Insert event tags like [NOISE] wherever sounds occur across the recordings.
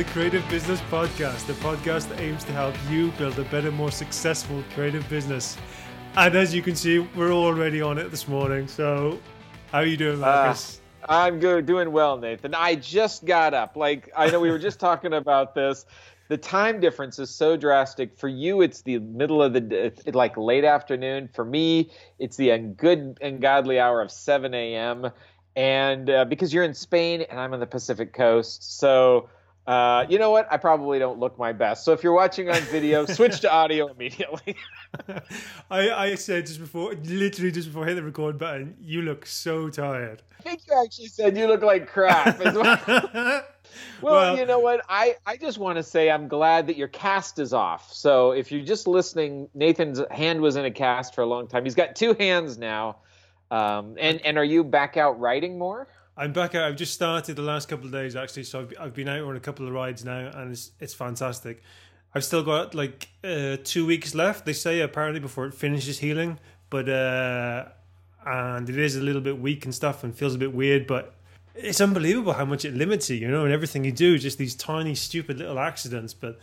the Creative Business Podcast, the podcast that aims to help you build a better, more successful creative business. And as you can see, we're already on it this morning. So, how are you doing, Marcus? Uh, I'm good, doing well, Nathan. I just got up. Like I know we were just [LAUGHS] talking about this. The time difference is so drastic. For you, it's the middle of the like late afternoon. For me, it's the good and godly hour of 7 a.m and uh, because you're in Spain and I'm on the Pacific coast, so uh, you know what? I probably don't look my best. So if you're watching on video, [LAUGHS] switch to audio immediately. [LAUGHS] I, I said just before, literally just before I hit the record button, you look so tired. I think you actually said you look like crap. [LAUGHS] well, well, you know what? I, I just want to say I'm glad that your cast is off. So if you're just listening, Nathan's hand was in a cast for a long time. He's got two hands now. Um, and and are you back out writing more? I'm back out. I've just started the last couple of days actually, so I've, I've been out on a couple of rides now, and it's it's fantastic. I've still got like uh, two weeks left. They say apparently before it finishes healing, but uh, and it is a little bit weak and stuff, and feels a bit weird. But it's unbelievable how much it limits you, you know, and everything you do, just these tiny, stupid little accidents. But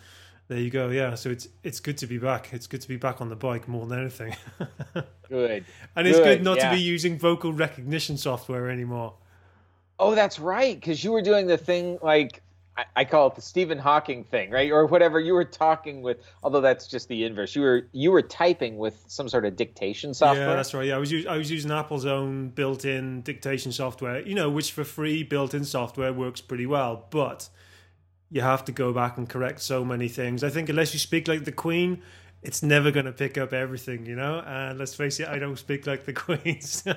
there you go. Yeah, so it's it's good to be back. It's good to be back on the bike more than anything. [LAUGHS] good. And it's good, good not yeah. to be using vocal recognition software anymore. Oh, that's right. Because you were doing the thing like I, I, call it the Stephen Hawking thing, right? Or whatever. You were talking with, although that's just the inverse. You were you were typing with some sort of dictation software. Yeah, that's right. Yeah, I was I was using Apple's own built-in dictation software. You know, which for free built-in software works pretty well, but you have to go back and correct so many things. I think unless you speak like the Queen, it's never going to pick up everything, you know. And let's face it, I don't speak like the [LAUGHS] Queen. So.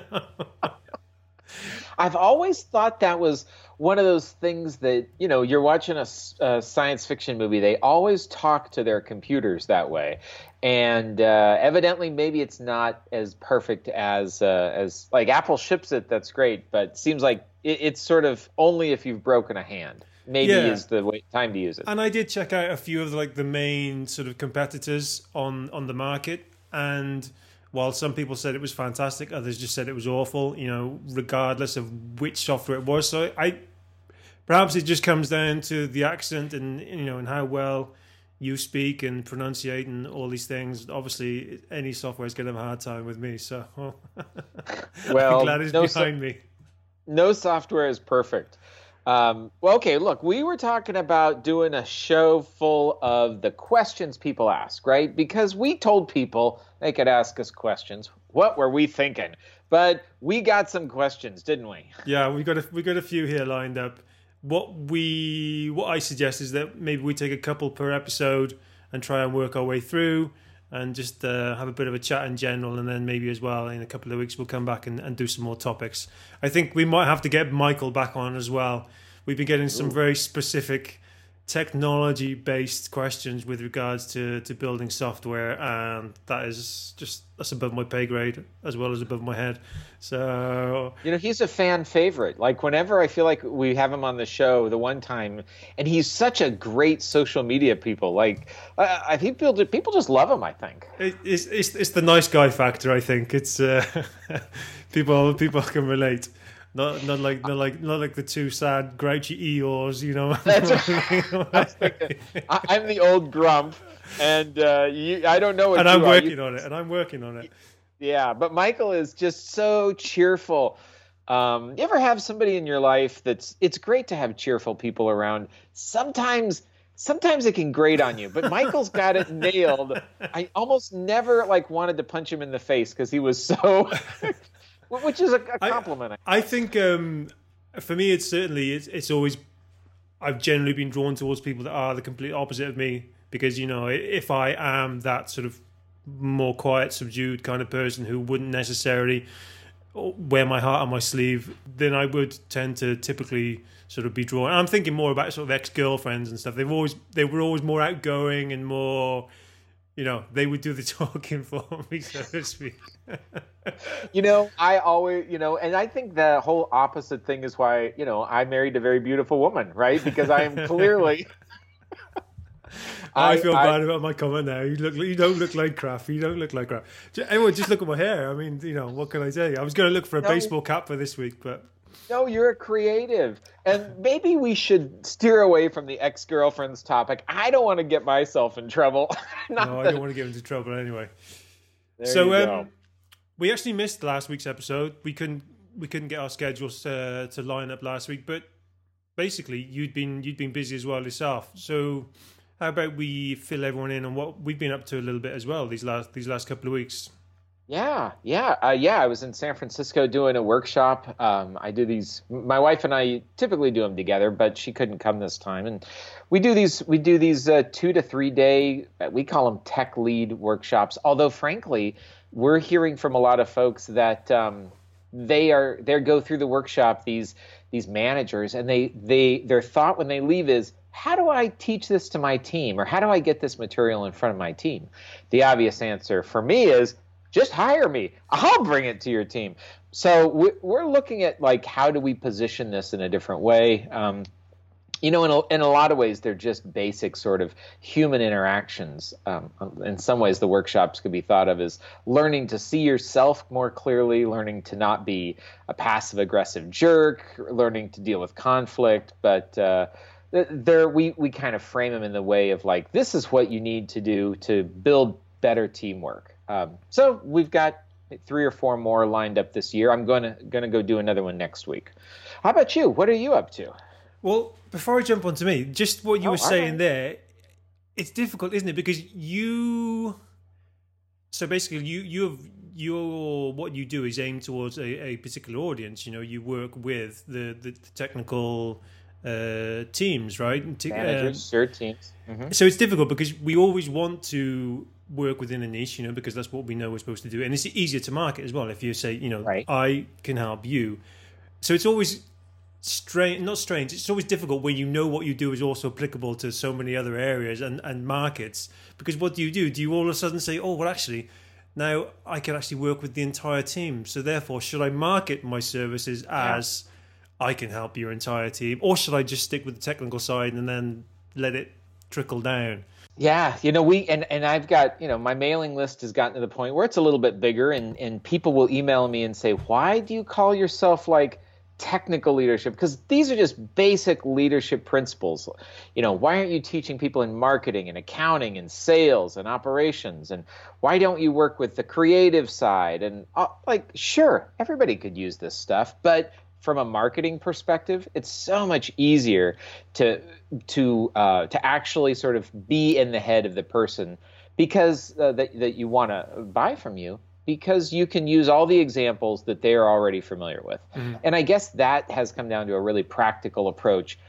I've always thought that was one of those things that you know you're watching a, a, science fiction movie. They always talk to their computers that way, and uh, evidently maybe it's not as perfect as uh, as like Apple ships it. That's great, but seems like it, it's sort of only if you've broken a hand maybe yeah. is the way, time to use it. And I did check out a few of the, like the main sort of competitors on on the market, and while some people said it was fantastic, others just said it was awful. You know, regardless of which software it was. So I perhaps it just comes down to the accent and you know and how well you speak and pronunciate and all these things. Obviously, any software is going to have a hard time with me. So, [LAUGHS] well, I'm glad it's no behind so- me. No software is perfect. Um, well, okay, look, we were talking about doing a show full of the questions people ask, right? Because we told people they could ask us questions. What were we thinking? But we got some questions, didn't we? [LAUGHS] Yeah, we got a, we got a few here lined up. What we what I suggest is that maybe we take a couple per episode and try and work our way through and just uh, have a bit of a chat in general. And then maybe as well in a couple of weeks we'll come back and, and do some more topics. I think we might have to get Michael back on as well. We've been getting some Ooh. very specific technology based questions with regards to, to building software and that is just that's above my pay grade as well as above my head. So you know he's a fan favorite. Like whenever i feel like we have him on the show the one time and he's such a great social media people like uh, i think people, people just love him i think. It, it's, it's, it's the nice guy factor i think. It's uh, [LAUGHS] people people can relate not not like not like not like the two sad grouchy Eeyores, you know. That's right. I am the old grump, and uh, you, I don't know what. And I'm working on it. And I'm working on it. Yeah, but Michael is just so cheerful. Um, you ever have somebody in your life that's? It's great to have cheerful people around. Sometimes sometimes it can grate on you but michael's got it nailed i almost never like wanted to punch him in the face because he was so [LAUGHS] [LAUGHS] which is a, a compliment. I, I think um, for me, it's certainly it's, it's always I've generally been drawn towards people that are the complete opposite of me because you know if I am that sort of more quiet, subdued kind of person who wouldn't necessarily wear my heart on my sleeve, then I would tend to typically sort of be drawn. I'm thinking more about sort of ex girlfriends and stuff. They've always they were always more outgoing and more you know, they would do the [LAUGHS] talking for me, so to speak. [LAUGHS] you know, I always, you know, and I think the whole opposite thing is why, you know, I married a very beautiful woman, right? Because I am clearly. [LAUGHS] I, I, feel I, bad about my comment now. You look, you don't look like crap. You don't look like crap. Everyone, just look at my hair. I mean, you know, what can I say? I was going to look for a no, baseball cap for this week, but No, you're a creative. And [LAUGHS] maybe we should steer away from the ex girlfriend's topic. I don't want to get myself in trouble. [LAUGHS] no, I don't want to get into trouble anyway. There so um, we actually missed last week's episode. We couldn't we couldn't get our schedules uh, to line up last week, but basically you'd been you'd been busy as well yourself. So how about we fill everyone in on what we've been up to a little bit as well these last these last couple of weeks? Yeah, yeah, uh, yeah. I was in San Francisco doing a workshop. Um, I do these. My wife and I typically do them together, but she couldn't come this time, and we do these. We do these uh, two to three day. We call them tech lead workshops. Although, frankly, we're hearing from a lot of folks that um, they are they go through the workshop. These these managers, and they they their thought when they leave is, how do I teach this to my team, or how do I get this material in front of my team? The obvious answer for me is just hire me. I'll bring it to your team. So we're looking at like how do we position this in a different way. Um, you know, in a, in a lot of ways, they're just basic sort of human interactions. Um, in some ways, the workshops could be thought of as learning to see yourself more clearly, learning to not be a passive aggressive jerk, learning to deal with conflict. But uh, there, we we kind of frame them in the way of like this is what you need to do to build better teamwork. Um, so we've got three or four more lined up this year. I'm going to going to go do another one next week. How about you? What are you up to? Well, before I jump on to me, just what you oh, were saying right. there, it's difficult, isn't it? Because you, so basically, you you have your what you do is aimed towards a, a particular audience. You know, you work with the the, the technical uh, teams, right? Managers, um, teams. Mm-hmm. So it's difficult because we always want to work within a niche, you know, because that's what we know we're supposed to do, and it's easier to market as well. If you say, you know, right. I can help you, so it's always strange, not strange. It's always difficult when you know what you do is also applicable to so many other areas and and markets. Because what do you do? Do you all of a sudden say, oh, well, actually, now I can actually work with the entire team. So therefore, should I market my services as yeah. I can help your entire team, or should I just stick with the technical side and then let it trickle down? Yeah, you know, we and and I've got, you know, my mailing list has gotten to the point where it's a little bit bigger and and people will email me and say, "Why do you call yourself like technical leadership because these are just basic leadership principles. You know, why aren't you teaching people in marketing and accounting and sales and operations? And why don't you work with the creative side? And uh, like, sure, everybody could use this stuff, but from a marketing perspective, it's so much easier to to uh, to actually sort of be in the head of the person because uh, that that you want to buy from you because you can use all the examples that they are already familiar with. Mm-hmm. And I guess that has come down to a really practical approach.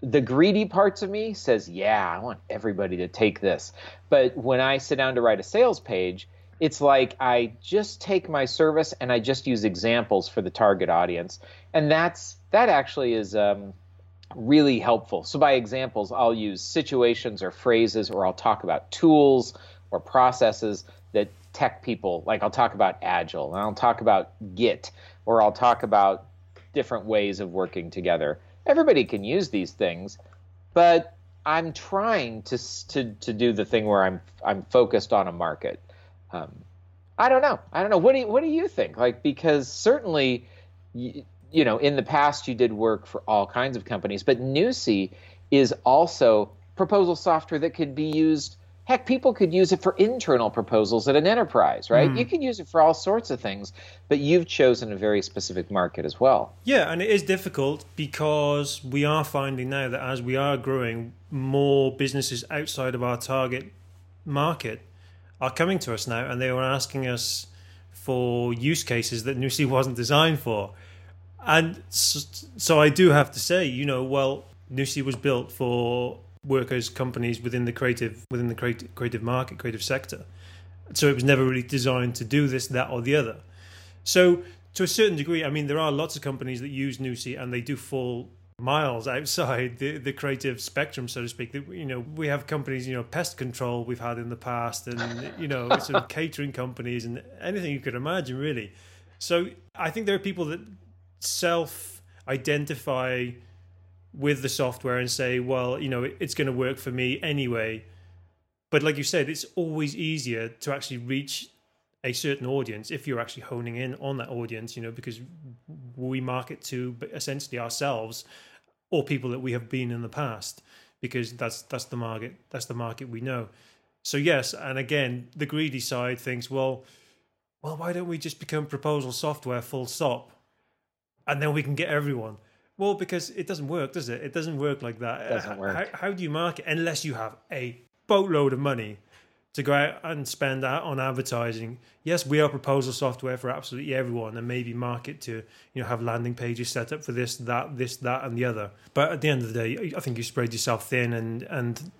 The greedy parts of me says, "Yeah, I want everybody to take this." But when I sit down to write a sales page, it's like I just take my service and I just use examples for the target audience, and that's that actually is um, really helpful. So by examples, I'll use situations or phrases, or I'll talk about tools or processes that tech people like I'll talk about Agile and I'll talk about Git or I'll talk about different ways of working together. Everybody can use these things, but I'm trying to to to do the thing where I'm I'm focused on a market. Um, I don't know. I don't know. What do you, what do you think? Like because certainly, you, you know, in the past you did work for all kinds of companies, but Nusii is also proposal software that could be used. Heck, people could use it for internal proposals at an enterprise, right? Mm. You could use it for all sorts of things, but you've chosen a very specific market as well. Yeah, and it is difficult because we are finding now that as we are growing, more businesses outside of our target market are coming to us now and they were asking us for use cases that Nusii [LAUGHS] wasn't designed for. And so, I do have to say, you know, well, Nusii was built for workers, companies within the creative within the creative, creative market, creative sector. So it was never really designed to do this, that, or the other. So to a certain degree, I mean, there are lots of companies that use Nusii and they do fall miles outside the, the creative spectrum, so to speak. That You know, we have companies, you know, pest control we've had in the past, and you know, [LAUGHS] sort of catering companies and anything you could imagine, really. So I think there are people that self-identify with the software and say, well, you know, it's going to work for me anyway. But like you said, it's always easier to actually reach a certain audience if you're actually honing in on that audience, you know, because we market to essentially ourselves or people that we have been in the past because that's that's the market that's the market we know. So yes and again the greedy side thinks well well why don't we just become proposal software full stop and then we can get everyone? Well because it doesn't work does it? It doesn't work like that. It doesn't work. how, how do you market unless you have a boatload of money to go out and spend out on advertising. Yes, we are proposal software for absolutely everyone, and maybe market to you know have landing pages set up for this, that, this, that, and the other. But at the end of the day, I think you spread yourself thin, and and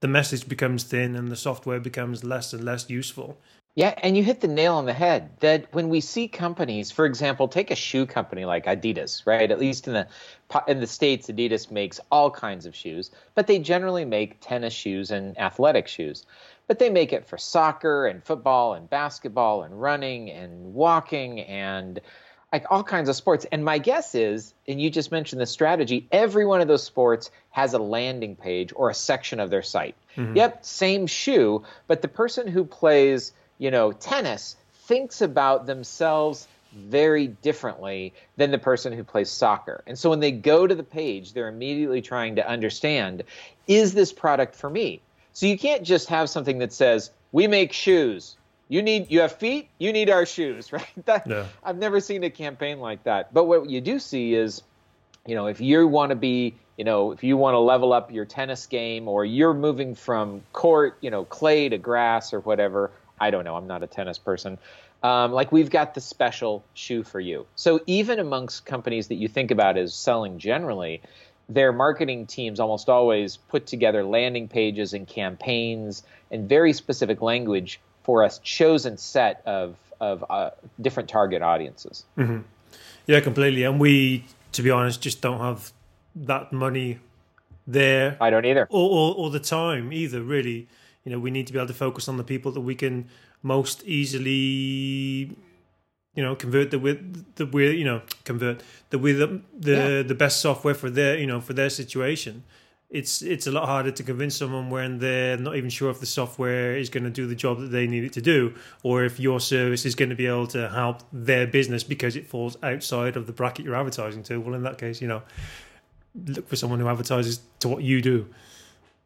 the message becomes thin, and the software becomes less and less useful. Yeah, and you hit the nail on the head that when we see companies, for example, take a shoe company like Adidas, right? At least in the in the states, Adidas makes all kinds of shoes, but they generally make tennis shoes and athletic shoes. But they make it for soccer and football and basketball and running and walking and like all kinds of sports. And my guess is, and you just mentioned the strategy, every one of those sports has a landing page or a section of their site. Mm-hmm. Yep, same shoe, but the person who plays you know, tennis thinks about themselves very differently than the person who plays soccer. And so when they go to the page, they're immediately trying to understand is this product for me? So you can't just have something that says, we make shoes. You need you have feet, you need our shoes, [LAUGHS] right? That, Yeah. I've never seen a campaign like that. But what you do see is you know, if you want to be, you know, if you want to level up your tennis game or you're moving from court, you know, clay to grass or whatever, I don't know, I'm not a tennis person. Um, like we've got the special shoe for you. So even amongst companies that you think about as selling generally, their marketing teams almost always put together landing pages and campaigns and very specific language for a chosen set of of uh, different target audiences. Yeah, completely. And we, to be honest, just don't have that money there I don't either. or, or, or the time either. Really, you know, we need to be able to focus on the people that we can most easily, you know, convert the with the we're you know convert the with the the, Yeah. the best software for their you know for their situation. It's it's a lot harder to convince someone when they're not even sure if the software is going to do the job that they need it to do, or if your service is going to be able to help their business because it falls outside of the bracket you're advertising to. Well, in that case, you know, look for someone who advertises to what you do.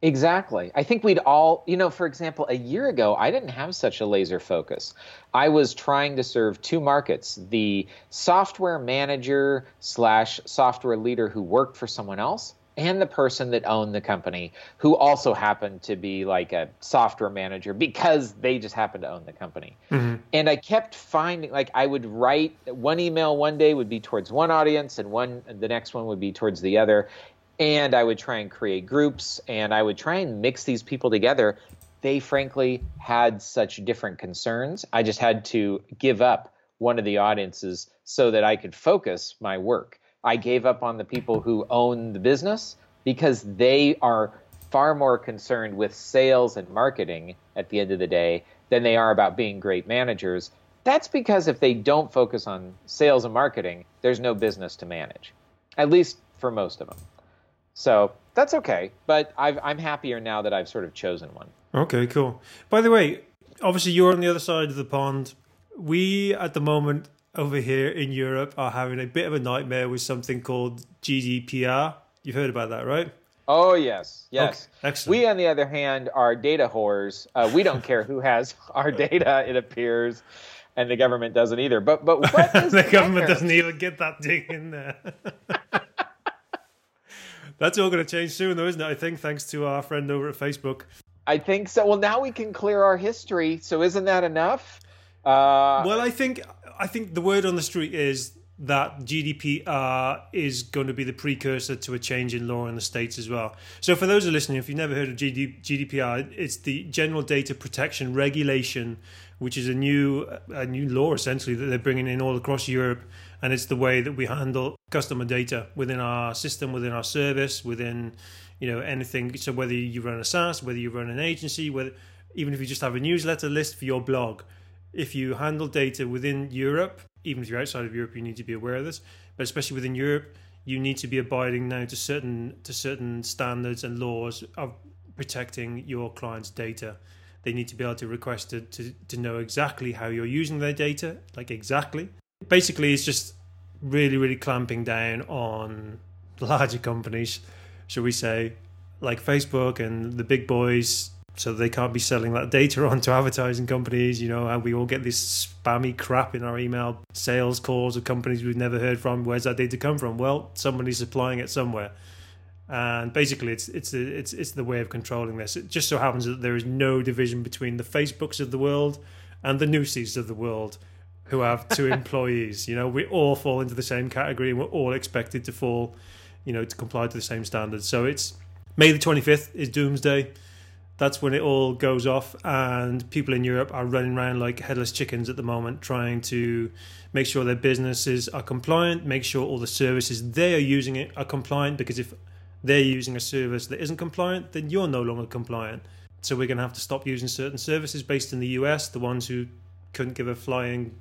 Exactly. I think we'd all, you know, for example, a year ago, I didn't have such a laser focus. I was trying to serve two markets the software manager slash software leader who worked for someone else, and the person that owned the company who also happened to be like a software manager because they just happened to own the company. Mm-hmm. And I kept finding, like, I would write one email one day would be towards one audience, and one the next one would be towards the other and I would try and create groups and I would try and mix these people together. They frankly had such different concerns. I just had to give up one of the audiences so that I could focus my work. I gave up on the people who own the business because they are far more concerned with sales and marketing at the end of the day than they are about being great managers. That's because if they don't focus on sales and marketing, there's no business to manage, at least for most of them. So that's okay, but I've, I'm happier now that I've sort of chosen one. Okay, cool. By the way, obviously you're on the other side of the pond. We at the moment over here in Europe are having a bit of a nightmare with something called GDPR. You've heard about that, right? Oh yes, yes. Okay, excellent. We, on the other hand, are data whores. Uh, we don't care who has [LAUGHS] our data. It appears, and the government doesn't either. But but what [LAUGHS] is the government doesn't even get that thing in there. [LAUGHS] That's all going to change soon, though, isn't it? I think, thanks to our friend over at Facebook. I think so. Well, now we can clear our history. So isn't that enough? Uh, Well, I think I think the word on the street is that GDPR is going to be the precursor to a change in law in the states as well. So, for those who are listening, if you've never heard of GD, GDPR, it's the General Data Protection Regulation, which is a new a new law essentially that they're bringing in all across Europe, and it's the way that we handle customer data within our system, within our service, within you know anything. So, whether you run a SaaS, whether you run an agency, whether even if you just have a newsletter list for your blog if you handle data within Europe, even if you're outside of Europe, you need to be aware of this. But especially within Europe, you need to be abiding now to certain to certain standards and laws of protecting your client's data. They need to be able to request to, to, to know exactly how you're using their data, like exactly. Basically, it's just really, really clamping down on [LAUGHS] larger companies, shall we say, like Facebook and the big boys, so they can't be selling that data [LAUGHS] on to advertising companies. You know, and we all get this spammy crap in our email sales calls of companies we've never heard from. Where's that data come from? Well, somebody's supplying it somewhere. And basically, it's it's the it's it's the way of controlling this. It just so happens that there is no division between the Facebooks of the world and the Nusiis of the world who have two [LAUGHS] employees. You know, we all fall into the same category, and we're all expected to fall, you know, to comply to the same standards. So it's May the twenty fifth is Doomsday. That's when it all goes off, and people in Europe are running around like headless chickens at the moment, trying to make sure their businesses are compliant, make sure all the services they are using it are compliant. Because if they're using a service that isn't compliant, then you're no longer compliant. So we're going to have to stop using certain services based in the US, the ones who couldn't give a flying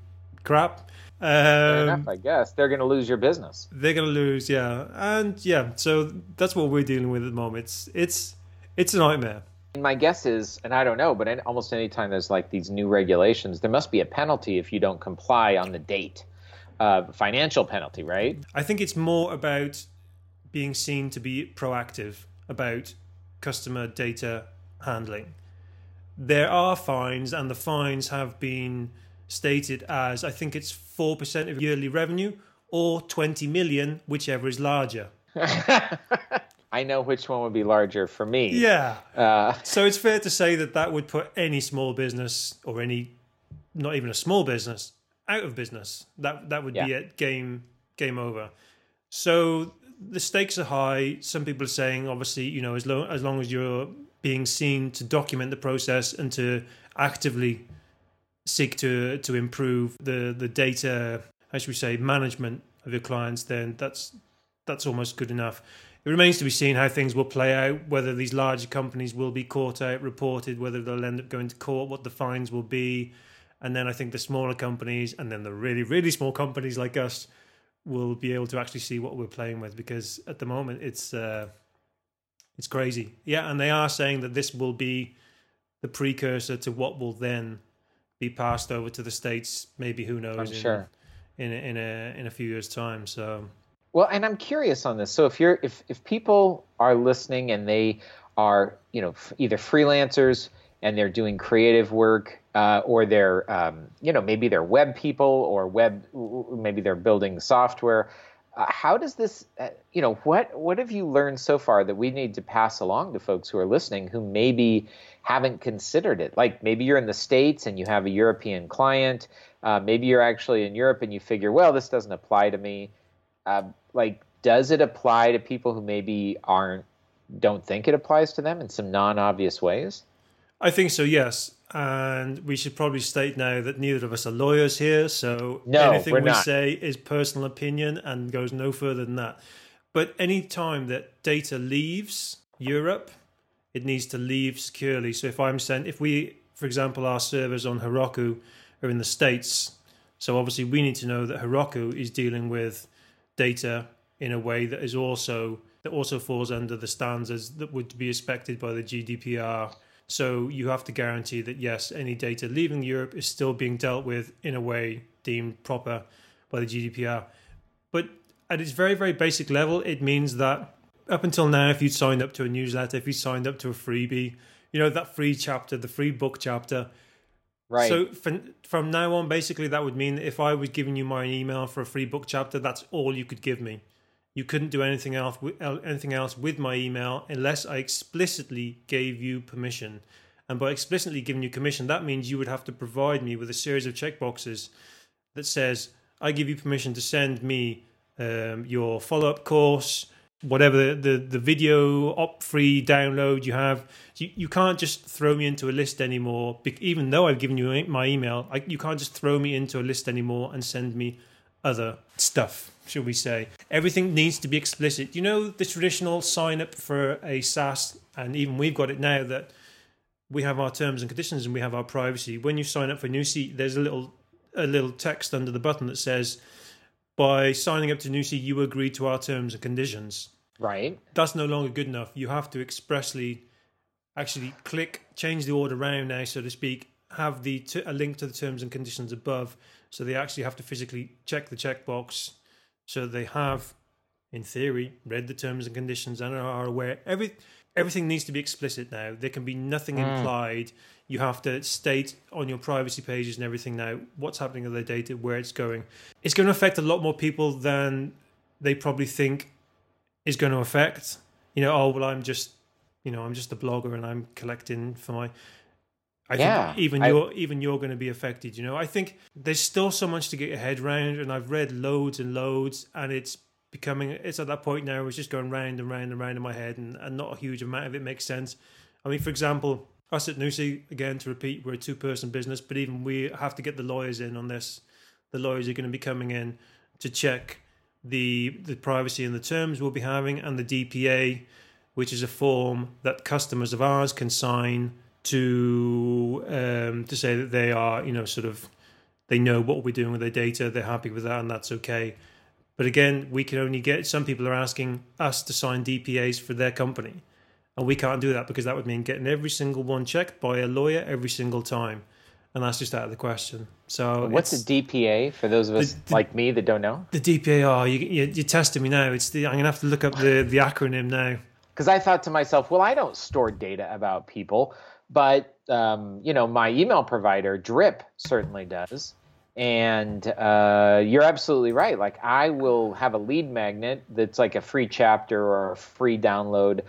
crap. Fair Um, enough, I guess they're going to lose your business. they're going to lose, yeah, and yeah. So that's what we're dealing with at the moment. It's it's it's a nightmare. My guess is, and I don't know, but any, almost any time there's like these new regulations, there must be a penalty if you don't comply on the date. Uh, financial penalty, right? I think it's more about being seen to be proactive about customer data handling. There are fines, and the fines have been stated as I think it's 4% of yearly revenue or 20 million, whichever is larger. [LAUGHS] I know which one would be larger for me. Yeah. Uh, So it's fair to say that that would put any small business or any, not even a small business, out of business. That that would be Yeah. it. Game game over. So the stakes are high. Some people are saying, obviously, you know, as long as long as you're being seen to document the process and to actively seek to to improve the the data, should we say, management of your clients, then that's that's almost good enough. It remains to be seen how things will play out, whether these larger companies will be caught out, reported, whether they'll end up going to court, what the fines will be. And then I think the smaller companies and then the really, really small companies like us will be able to actually see what we're playing with because at the moment it's uh, it's crazy. Yeah, and they are saying that this will be the precursor to what will then be passed over to the states. Maybe who knows? I'm in, sure. in a, in a in a few years' time. So Well, and I'm curious on this. So if you're if if people are listening and they are you know either freelancers and they're doing creative work uh, or they're um, you know maybe they're web people or web maybe they're building software. Uh, how does this uh, you know what what have you learned so far that we need to pass along to folks who are listening who maybe haven't considered it? Like maybe you're in the states and you have a european client uh, maybe you're actually in europe and you figure well this doesn't apply to me. Uh, like does it apply to people who maybe aren't don't think it applies to them in some non-obvious ways I think so, yes. And we should probably state now that neither of us are lawyers here, so No, anything we not. say is personal opinion and goes no further than that. But any time that data leaves Europe, it needs to leave securely. So if I'm sent, if we, for example, our servers on Heroku are in the States, so obviously we need to know that Heroku is dealing with data in a way that is also that also falls under the standards that would be expected by the GDPR. So you have to guarantee that yes, any data leaving Europe is still being dealt with in a way deemed proper by the GDPR. But at its very, very basic level, it means that up until now, if you'd signed up to a newsletter, if you signed up to a freebie, you know, that free chapter, the free book chapter, right so from, from now on, basically, that would mean if I was giving you my email for a free book chapter, that's all you could give me. You couldn't do anything else with, anything else with my email unless I explicitly gave you permission. And by explicitly giving you permission, that means you would have to provide me with a series of checkboxes that says, "I give you permission to send me um, your follow-up course." Whatever the, the, the video op free download you have, you, you can't just throw me into a list anymore. Even though I've given you my email, I, you can't just throw me into a list anymore and send me other stuff, shall we say. Everything needs to be explicit. You know, the traditional sign up for a SaaS, and even we've got it now that we have our terms and conditions and we have our privacy. When you sign up for Nusii, there's a little a little text under the button that says, by signing up to Nusii, you agree to our terms and conditions. right That's no longer good enough. You have to expressly actually click, change the order around now, so to speak, have the t- a link to the terms and conditions above. So they actually have to physically check the checkbox so they have, in theory, read the terms and conditions and are aware. Every everything needs to be explicit now. There can be nothing Mm. implied. You have to state on your privacy pages and everything now what's happening with their data, where it's going. It's going to affect a lot more people than they probably think is going to affect. You know, oh well, I'm just, you know, I'm just a blogger and I'm collecting for my. I Yeah, think even I- you're even you're going to be affected. You know, I think there's still so much to get your head around, and I've read loads and loads, and it's becoming it's at that point now it's just going round and round and round in my head, and, and not a huge amount of it makes sense. I mean, for example, us at Nusii, again to repeat, we're a two person business, but even we have to get the lawyers in on this. The lawyers are going to be coming in to check the the privacy and the terms we'll be having, and the DPA, which is a form that customers of ours can sign to um, to say that they are, you know, sort of they know what we're doing with their data, they're happy with that, and that's okay. But again, we can only get some people are asking us to sign DPAs for their company. And we can't do that because that would mean getting every single one checked by a lawyer every single time. And that's just out of the question. So What's a DPA for those of us The- the- like me that don't know? the DPAR? You, you, you're testing me now. It's the I'm gonna have to look up the the acronym now. [LAUGHS] because I thought to myself, well, I don't store data about people, but um, you know, my email provider Drip certainly does. And uh, you're absolutely right. Like, I will have a lead magnet that's like a free chapter or a free download.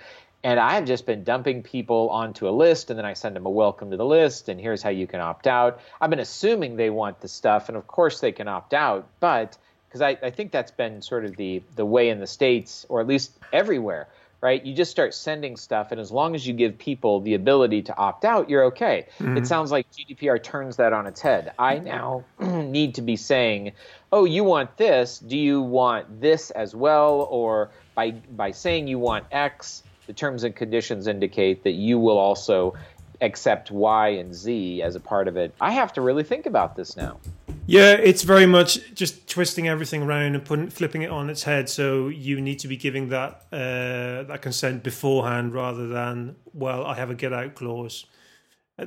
And I've just been dumping people onto a list, and then I send them a welcome to the list, and here's how you can opt out. I've been assuming they want the stuff, and of course they can opt out, but because I, I think that's been sort of the, the way in the States, or at least everywhere, right? You just start sending stuff, and as long as you give people the ability to opt out, you're okay. It mm-hmm. sounds like GDPR turns that on its head. I now [CLEARS THROAT] need to be saying, oh, you want this. Do you want this as well? Or by, by saying you want X, the terms and conditions indicate that you will also accept Y and Z as a part of it. I have to really think about this now. Yeah, it's very much just twisting everything around and putting flipping it on its head. So you need to be giving that uh, that consent beforehand rather than well, I have a get out clause.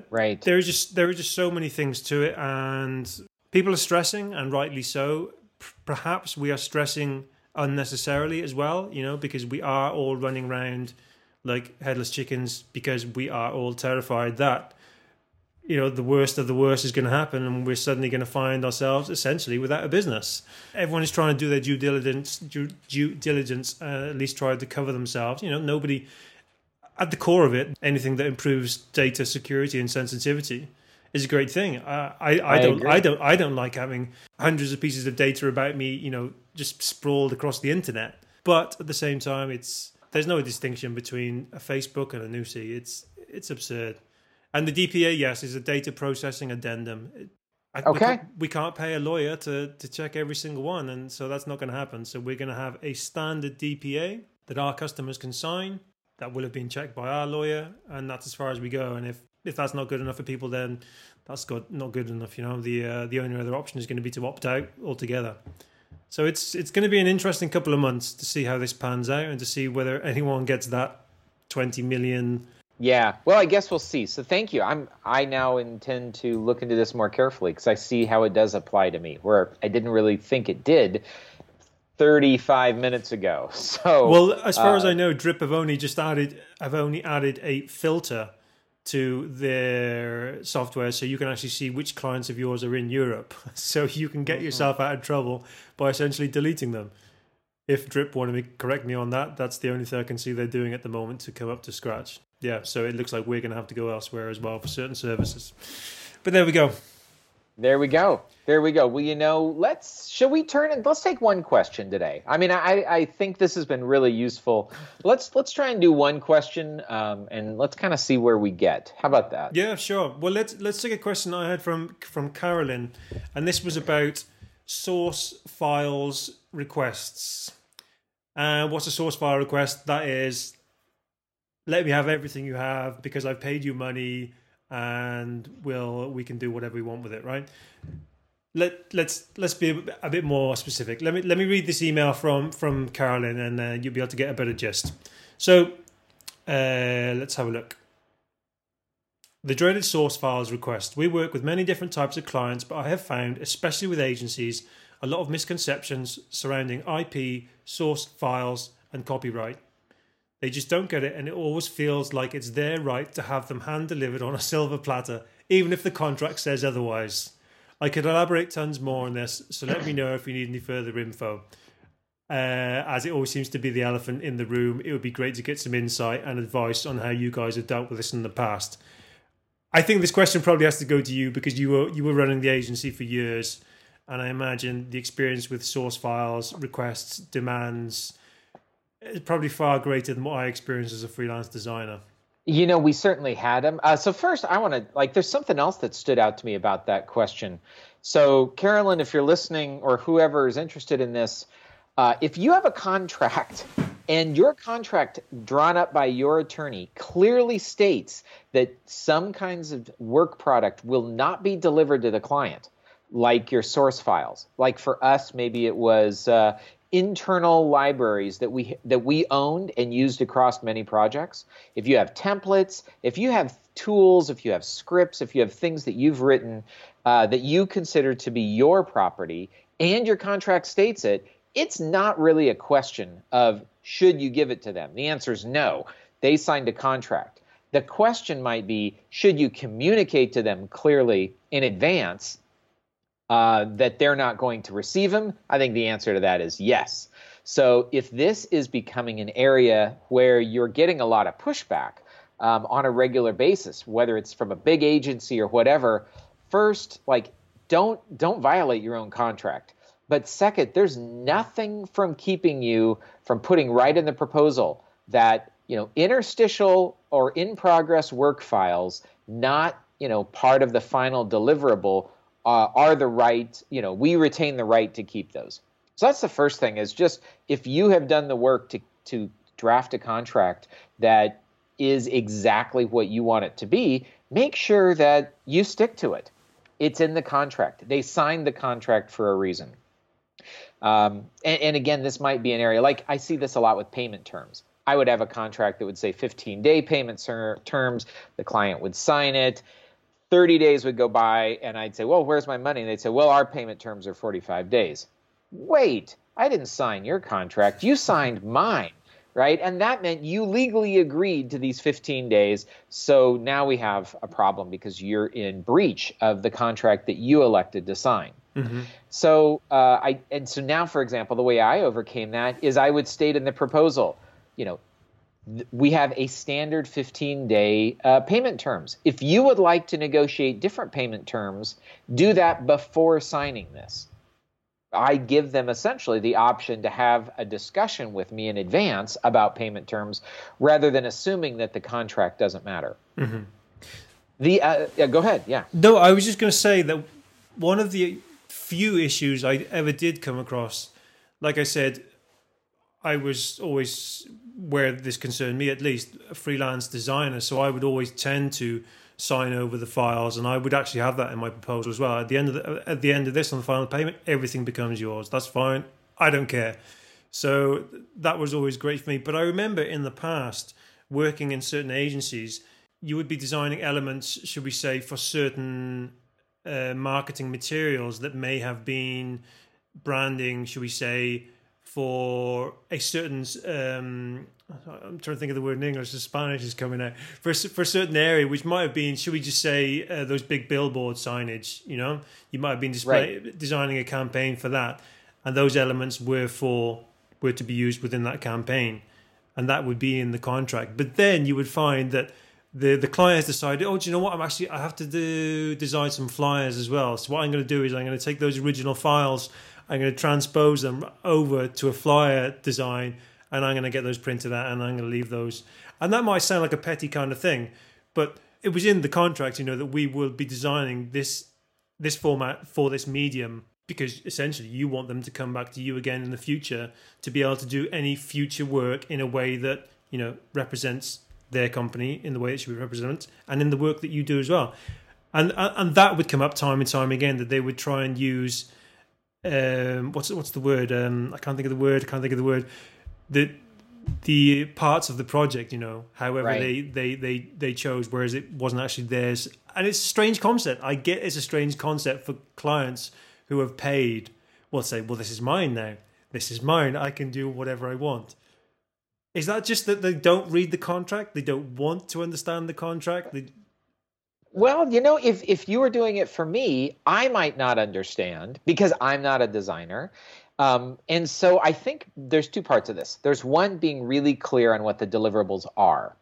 Right. There are just there are just so many things to it, and people are stressing, and rightly so. P- Perhaps we are stressing unnecessarily as well, you know, because we are all running around like headless chickens because we are all terrified that you know the worst of the worst is going to happen and we're suddenly going to find ourselves essentially without a business. Everyone is trying to do their due diligence due, due diligence uh, at least try to cover themselves. You know nobody at the core of it anything that improves data security and sensitivity is a great thing. Uh, I, I, I don't agree. i don't i don't like having hundreds of pieces of data about me you know just sprawled across the internet. But at the same time it's there's no distinction between a facebook and a Nusii. it's it's absurd and the DPA, yes, is a data processing addendum. It- I, we Okay. can't- We, can't pay a lawyer to, to check every single one, and so that's not going to happen. So we're going to have a standard DPA that our customers can sign that will have been checked by our lawyer, and that's as far as we go. And if, if that's not good enough for people, then that's good, not good enough. You know, the uh, the only other option is going to be to opt out altogether. So it's it's going to be an interesting couple of months to see how this pans out and to see whether anyone gets that twenty million Yeah. Well, I guess we'll see. So thank you. I'm I now intend to look into this more carefully because I see how it does apply to me, where I didn't really think it did 35 minutes ago. [LAUGHS] So Well, as far as uh, I know, Drip have only just added have only added a filter to their software, so you can actually see which clients of yours are in Europe. [LAUGHS] So you can get mm-hmm. yourself out of trouble by essentially deleting them. If Drip wanted to correct me on that, that's the only thing I can see they're doing at the moment to come up to scratch. Yeah, so it looks like we're going to have to go elsewhere as well for certain services. But there we go. There we go. There we go. Well, you know, let's shall we turn and let's take one question today. I mean, I I think this has been really useful. Let's let's try and do one question, um, and let's kind of see where we get. How about that? Yeah, sure. Well, let's let's take a question I had from from Carolyn, and this was about source files requests. Uh, what's a source file request? That is, let me have everything you have because I've paid you money, and we'll we can do whatever we want with it, right? Let let's let's be a bit- more specific. Let me let me read this email from from Carolyn, and uh, you'll be able to get a better gist. So, uh, let's have a look. The dreaded source files request. We work with many different types of clients, but I have found, especially with agencies, a lot of misconceptions surrounding IP, source files, and copyright. They just don't get it, and it always feels like it's their right to have them hand delivered on a silver platter, even if the contract says otherwise. I could elaborate tons more on this, so let me know if you need any further info. Uh, as it always seems to be the elephant in the room, it would be great to get some insight and advice on how you guys have dealt with this in the past. I think this question probably has to go to you because you were you were running the agency for years, and I imagine the experience with source files, requests, demands, is probably far greater than what I experienced as a freelance designer. You know, we certainly had them. Uh, so first, I want to like. There's something else that stood out to me about that question. So, Carolyn, if you're listening, or whoever is interested in this, uh, if you have a contract and your contract drawn up by your attorney clearly states that some kinds of work product will not be delivered to the client, like your source files, like for us, maybe it was uh, internal libraries that we that we owned and used across many projects. If you have templates, if you have tools, if you have scripts, if you have things that you've written uh, that you consider to be your property, and your contract states it, it's not really a question of should you give it to them. The answer is no. They signed a contract. The question might be should you communicate to them clearly in advance uh, that they're not going to receive them? I think the answer to that is yes. So if this is becoming an area where you're getting a lot of pushback um, on a regular basis, whether it's from a big agency or whatever, first, like don't don't violate your own contract. But second, there's nothing from keeping you from putting right in the proposal that you know interstitial or in progress work files, not you know part of the final deliverable, uh, are the right, you know, we retain the right to keep those. So that's the first thing is just if you have done the work to, to draft a contract that is exactly what you want it to be, make sure that you stick to it. It's in the contract. They signed the contract for a reason. Um, and, and again, this might be an area like I see this a lot with payment terms. I would have a contract that would say 15 day payment terms. The client would sign it 30 days would go by and I'd say, Well, where's my money? And they'd say, Well, our payment terms are 45 days. Wait, I didn't sign your contract. You signed mine, right? And that meant you legally agreed to these 15 days. So now we have a problem because you're in breach of the contract that you elected to sign. Mm-hmm. So uh, I and so now, for example, the way I overcame that is I would state in the proposal, you know, we have a standard 15 day uh, payment terms. If you would like to negotiate different payment terms, do that before signing this. I give them essentially the option to have a discussion with me in advance about payment terms rather than assuming that the contract doesn't matter. Mm-hmm. The uh, yeah, go ahead. Yeah. No, I was just going to say that one of the few issues I ever did come across, like I said, I was always where this concerned me at least a freelance designer. So i would always tend to sign over the files and i would actually have that in my proposal as well. At the end of the, at the end of this on the final payment everything becomes yours. That's fine. I don't care. So that was always great for me. But i remember in the past working in certain agencies you would be designing elements should we say for certain uh, marketing materials that may have been branding should we say for a certain um, I'm trying to think of the word in English. The Spanish is coming out for for a certain area, which might have been, should we just say, uh, those big billboard signage. You know, you might have been display, right. designing a campaign for that, and those elements were for were to be used within that campaign, and that would be in the contract. But then you would find that the the client has decided, oh, do you know what? I'm actually I have to do design some flyers as well. So what I'm going to do is I'm going to take those original files I'm going to transpose them over to a flyer design and I'm going to get those printed out and I'm going to leave those. And that might sound like a petty kind of thing, but it was in the contract, you know, that we will be designing this this format for this medium because essentially you want them to come back to you again in the future to be able to do any future work in a way that you know represents their company in the way it should be represented and in the work that you do as well and and that would come up time and time again that they would try and use um, what's what's the word? Um, I can't think of the word. I can't think of the word. The the parts of the project, you know, however right. they, they they they chose, whereas it wasn't actually theirs. And it's a strange concept. I get it's a strange concept for clients who have paid Well, say, "Well, this is mine now. This is mine. I can do whatever I want." Is that just that they don't read the contract? They don't want to understand the contract? They... Well, you know, if if you were doing it for me, I might not understand because I'm not a designer. Um, and so I think there's two parts of this. There's one being really clear on what the deliverables are.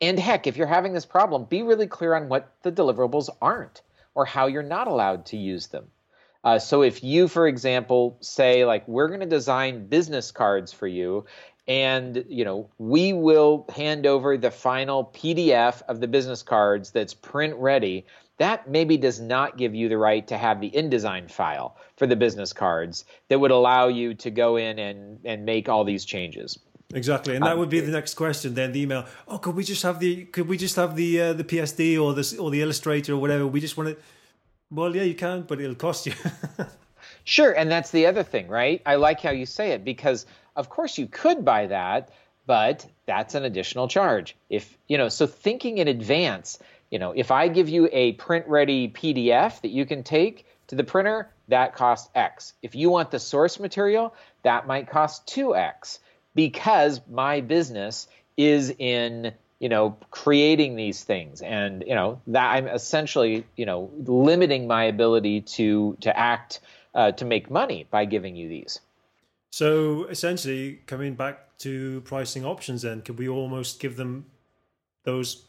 And heck, if you're having this problem, be really clear on what the deliverables aren't or how you're not allowed to use them. Uh, so if you, for example, say like we're going to design business cards for you, and you know we will hand over the final PDF of the business cards that's print ready. That maybe does not give you the right to have the InDesign file for the business cards that would allow you to go in and and make all these changes. Exactly, and that would be the next question. Then the email. Oh, could we just have the? Could we just have the uh, the PSD or the or the Illustrator or whatever? We just want to. Well, yeah, you can, but it'll cost you. [LAUGHS] sure, and that's the other thing, right? I like how you say it because, of course, you could buy that, but that's an additional charge. If you know, so thinking in advance, you know, if I give you a print-ready PDF that you can take to the printer, that costs X. If you want the source material, that might cost two X because my business is in you know creating these things and you know that i'm essentially you know limiting my ability to to act uh, to make money by giving you these so essentially coming back to pricing options then could we almost give them those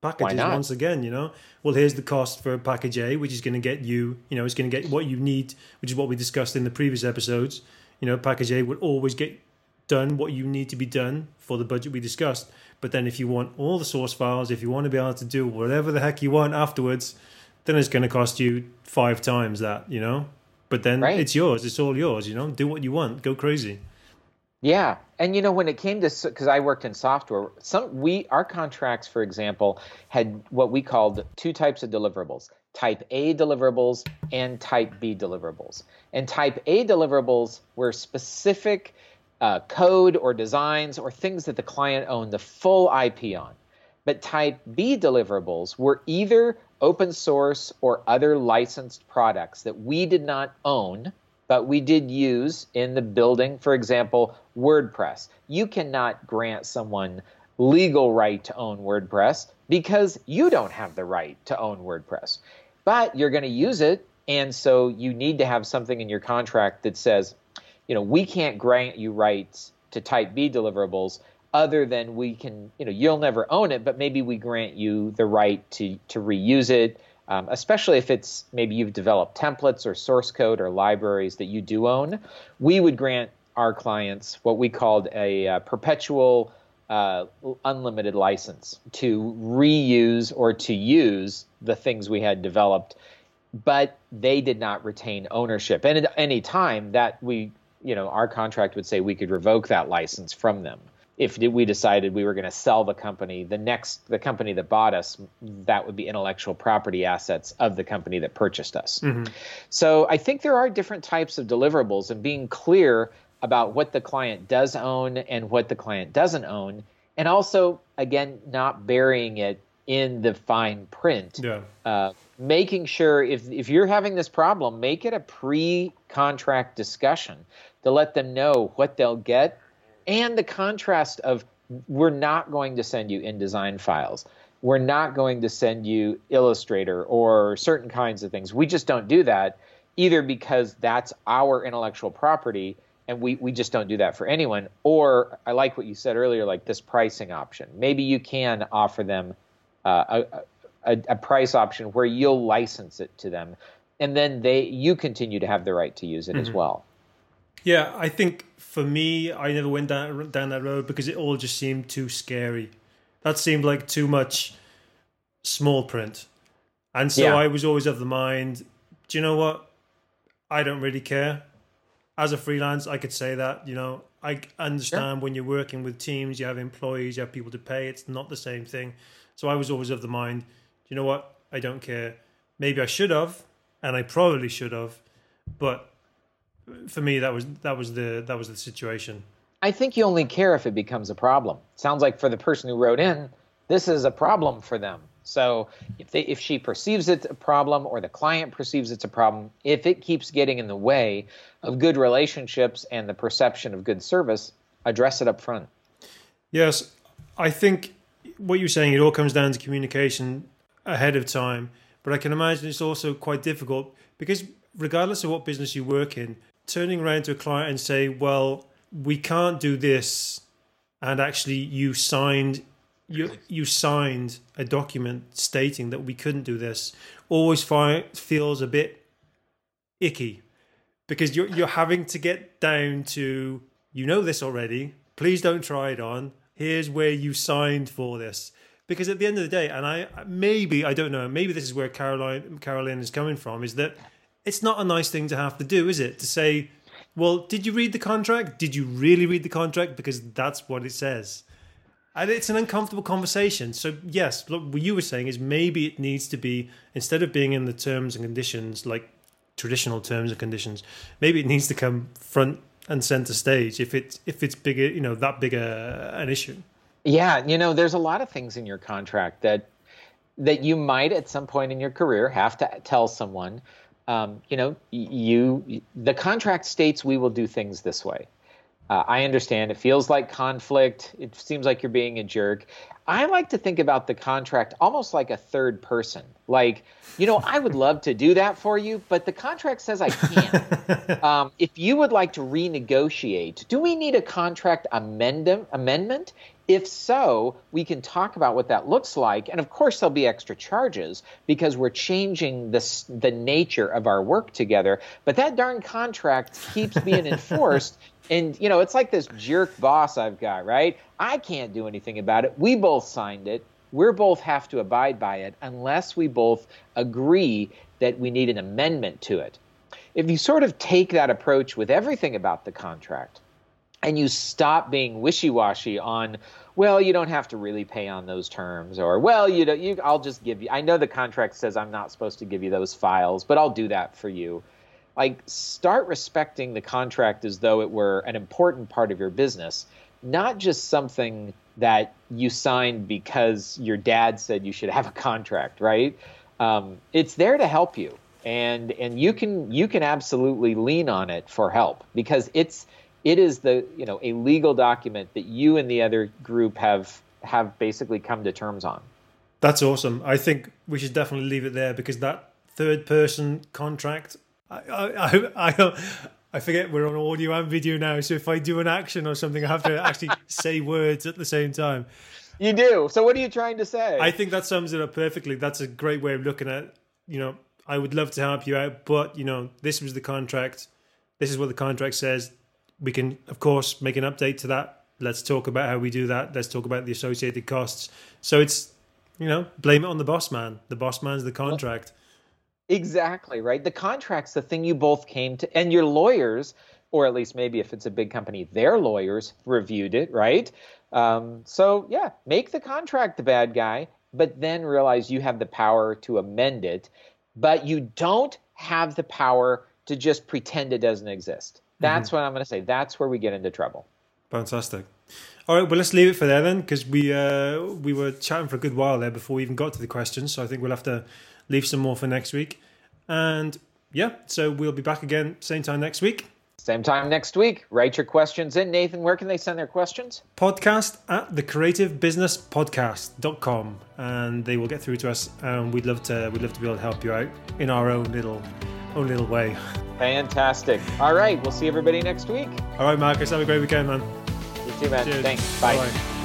packages once again you know well here's the cost for package a which is going to get you you know it's going to get what you need which is what we discussed in the previous episodes you know package a would always get done what you need to be done for the budget we discussed. But then if you want all the source files, if you want to be able to do whatever the heck you want afterwards, then it's going to cost you five times that, you know? But then right. it's yours. It's all yours, you know? Do what you want. Go crazy. Yeah, and you know when it came to because I worked in software, some we our contracts, for example, had what we called two types of deliverables: Type A deliverables and Type B deliverables. And Type A deliverables were specific uh, code or designs or things that the client owned the full IP on. But type B deliverables were either open source or other licensed products that we did not own, but we did use in the building. For example, WordPress. You cannot grant someone legal right to own WordPress because you don't have the right to own WordPress. But you're going to use it, and so you need to have something in your contract that says, you know, we can't grant you rights to type B deliverables other than we can, you know, you'll never own it, but maybe we grant you the right to, to reuse it, um, especially if it's maybe you've developed templates or source code or libraries that you do own. We would grant our clients what we called a uh, perpetual uh, unlimited license to reuse or to use the things we had developed, but they did not retain ownership. And at any time that we you know, our contract would say we could revoke that license from them if we decided we were going to sell the company the next the company that bought us that would be intellectual property assets of the company that purchased us mm-hmm. so i think there are different types of deliverables and being clear about what the client does own and what the client doesn't own and also again not burying it in the fine print. Yeah. Uh, making sure if if you're having this problem, make it a pre-contract discussion to let them know what they'll get and the contrast of we're not going to send you InDesign files. We're not going to send you Illustrator or certain kinds of things. We just don't do that either because that's our intellectual property and we, we just don't do that for anyone. Or I like what you said earlier, like this pricing option. Maybe you can offer them uh, a, a, a price option where you'll license it to them, and then they you continue to have the right to use it mm-hmm. as well. Yeah, I think for me, I never went down down that road because it all just seemed too scary. That seemed like too much small print, and so yeah. I was always of the mind. Do you know what? I don't really care. As a freelance, I could say that. You know, I understand when you're working with teams, you have employees, you have people to pay. It's not the same thing. So I was always of the mind, do you know what? I don't care. Maybe I should have, and I probably should have, but for me that was that was the that was the situation. I think you only care if it becomes a problem. Sounds like for the person who wrote in, this is a problem for them. So if they, if she perceives it's a problem or the client perceives it's a problem, if it keeps getting in the way of good relationships and the perception of good service, address it up front. Yes, I think what you're saying it all comes down to communication ahead of time, but I can imagine it's also quite difficult because regardless of what business you work in, turning around to a client and say, "Well, we can't do this," and actually you signed you you signed a document stating that we couldn't do this always fi- feels a bit icky. Because you're you're having to get down to you know this already. Please don't try it on. Here's where you signed for this. Because at the end of the day and I maybe I don't know maybe this is where Caroline Caroline is coming from is that it's not a nice thing to have to do is it to say well did you read the contract did you really read the contract because that's what it says and it's an uncomfortable conversation. So yes, what you were saying is maybe it needs to be instead of being in the terms and conditions like traditional terms and conditions, maybe it needs to come front and center stage if it's if it's bigger, you know, that big a, an issue. Yeah, you know, there's a lot of things in your contract that that you might at some point in your career have to tell someone. Um, you know, you the contract states we will do things this way. Uh, I understand it feels like conflict. It seems like you're being a jerk. I like to think about the contract almost like a third person. Like, you know, I would love to do that for you, but the contract says I can't. [LAUGHS] um, if you would like to renegotiate, do we need a contract amend- amendment? If so, we can talk about what that looks like. And of course, there'll be extra charges because we're changing the, the nature of our work together. But that darn contract keeps being [LAUGHS] enforced and you know, it's like this jerk boss I've got, right? I can't do anything about it. We both signed it. We're both have to abide by it unless we both agree that we need an amendment to it. If you sort of take that approach with everything about the contract and you stop being wishy-washy on well you don't have to really pay on those terms or well you, you I'll just give you I know the contract says I'm not supposed to give you those files but I'll do that for you like start respecting the contract as though it were an important part of your business not just something that you signed because your dad said you should have a contract right? Um, it's there to help you and and you can you can absolutely lean on it for help because it's it is the you know a legal document that you and the other group have have basically come to terms on. That's awesome. I think we should definitely leave it there because that third person contract I, I, I, I forget we're on audio and video now, so if I do an action or something, I have to actually [LAUGHS] say words at the same time. You do. So what are you trying to say? I think that sums it up perfectly. That's a great way of looking at. You know, I would love to help you out, but you know, this was the contract. This is what the contract says. We can, of course, make an update to that. Let's talk about how we do that. Let's talk about the associated costs. So it's, you know, blame it on the boss man. The boss man's the contract. Exactly, right? The contract's the thing you both came to, and your lawyers, or at least maybe if it's a big company, their lawyers reviewed it, right? Um, so, yeah, make the contract the bad guy, but then realize you have the power to amend it, but you don't have the power to just pretend it doesn't exist. That's mm-hmm. what I'm going to say. That's where we get into trouble. Fantastic. All right, well, let's leave it for there then, because we uh, we were chatting for a good while there before we even got to the questions. So I think we'll have to leave some more for next week. And yeah, so we'll be back again same time next week. Same time next week. Write your questions in. Nathan, where can they send their questions? Podcast at the creativebusinesspodcast.com and they will get through to us and we'd love to we'd love to be able to help you out in our own little own little way. Fantastic. All right, we'll see everybody next week. All right, Marcus, have a great weekend, man. You too, man. Cheers. Thanks. Bye. Bye-bye.